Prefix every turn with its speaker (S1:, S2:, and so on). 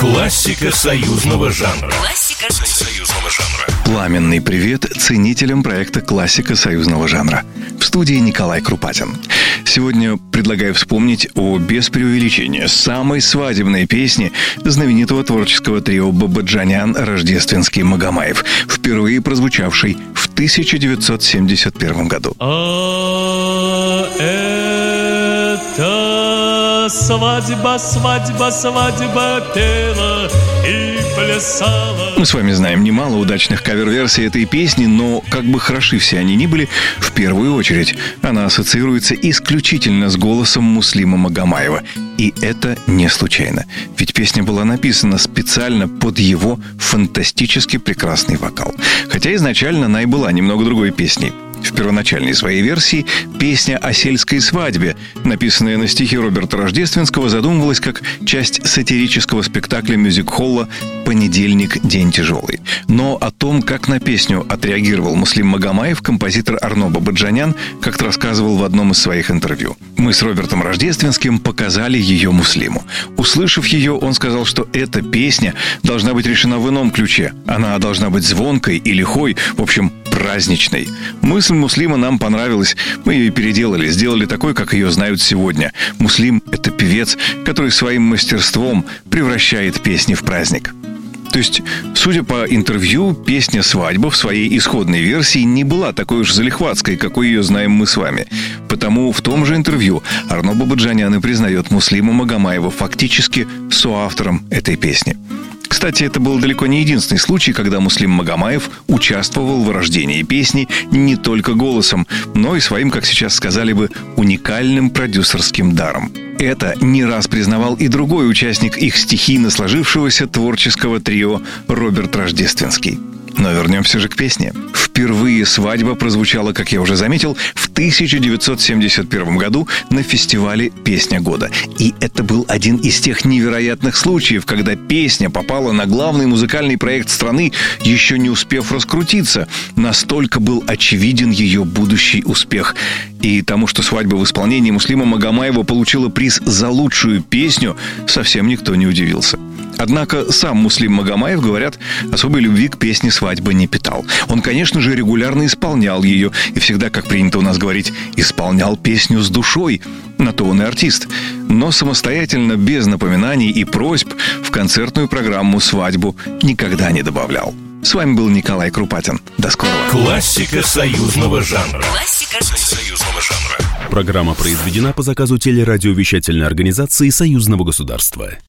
S1: Классика союзного жанра. Классика союзного жанра.
S2: Пламенный привет ценителям проекта «Классика союзного жанра». В студии Николай Крупатин. Сегодня предлагаю вспомнить о, без преувеличения, самой свадебной песне знаменитого творческого трио Бабаджанян «Рождественский Магомаев», впервые прозвучавшей в 1971 году.
S3: А это свадьба, свадьба, свадьба пела и плясала.
S2: Мы с вами знаем немало удачных кавер-версий этой песни, но как бы хороши все они ни были, в первую очередь она ассоциируется исключительно с голосом Муслима Магомаева. И это не случайно. Ведь песня была написана специально под его фантастически прекрасный вокал. Хотя изначально она и была немного другой песней. В первоначальной своей версии песня о сельской свадьбе, написанная на стихи Роберта Рождественского, задумывалась как часть сатирического спектакля мюзик-холла «Понедельник. День тяжелый». Но о том, как на песню отреагировал Муслим Магомаев, композитор Арно Бабаджанян как-то рассказывал в одном из своих интервью. Мы с Робертом Рождественским показали ее Муслиму. Услышав ее, он сказал, что эта песня должна быть решена в ином ключе. Она должна быть звонкой и лихой, в общем, праздничной. Мысль Муслима нам понравилась. Мы ее переделали, сделали такой, как ее знают сегодня. Муслим — это певец, который своим мастерством превращает песни в праздник. То есть, судя по интервью, песня «Свадьба» в своей исходной версии не была такой уж залихватской, какой ее знаем мы с вами. Потому в том же интервью Арно Бабаджанян и признает Муслима Магомаева фактически соавтором этой песни. Кстати, это был далеко не единственный случай, когда Муслим Магомаев участвовал в рождении песни не только голосом, но и своим, как сейчас сказали бы, уникальным продюсерским даром. Это не раз признавал и другой участник их стихийно сложившегося творческого трио Роберт Рождественский. Но вернемся же к песне. Впервые свадьба прозвучала, как я уже заметил, в 1971 году на фестивале «Песня года». И это был один из тех невероятных случаев, когда песня попала на главный музыкальный проект страны, еще не успев раскрутиться. Настолько был очевиден ее будущий успех. И тому, что свадьба в исполнении Муслима Магомаева получила приз за лучшую песню, совсем никто не удивился. Однако сам Муслим Магомаев, говорят, особой любви к песне «Свадьба» не питал. Он, конечно же, регулярно исполнял ее и всегда, как принято у нас говорить, исполнял песню с душой. На то он и артист. Но самостоятельно, без напоминаний и просьб, в концертную программу «Свадьбу» никогда не добавлял. С вами был Николай Крупатин. До скорого.
S1: Классика союзного жанра. Классика союзного жанра.
S4: Программа произведена по заказу телерадиовещательной организации Союзного государства.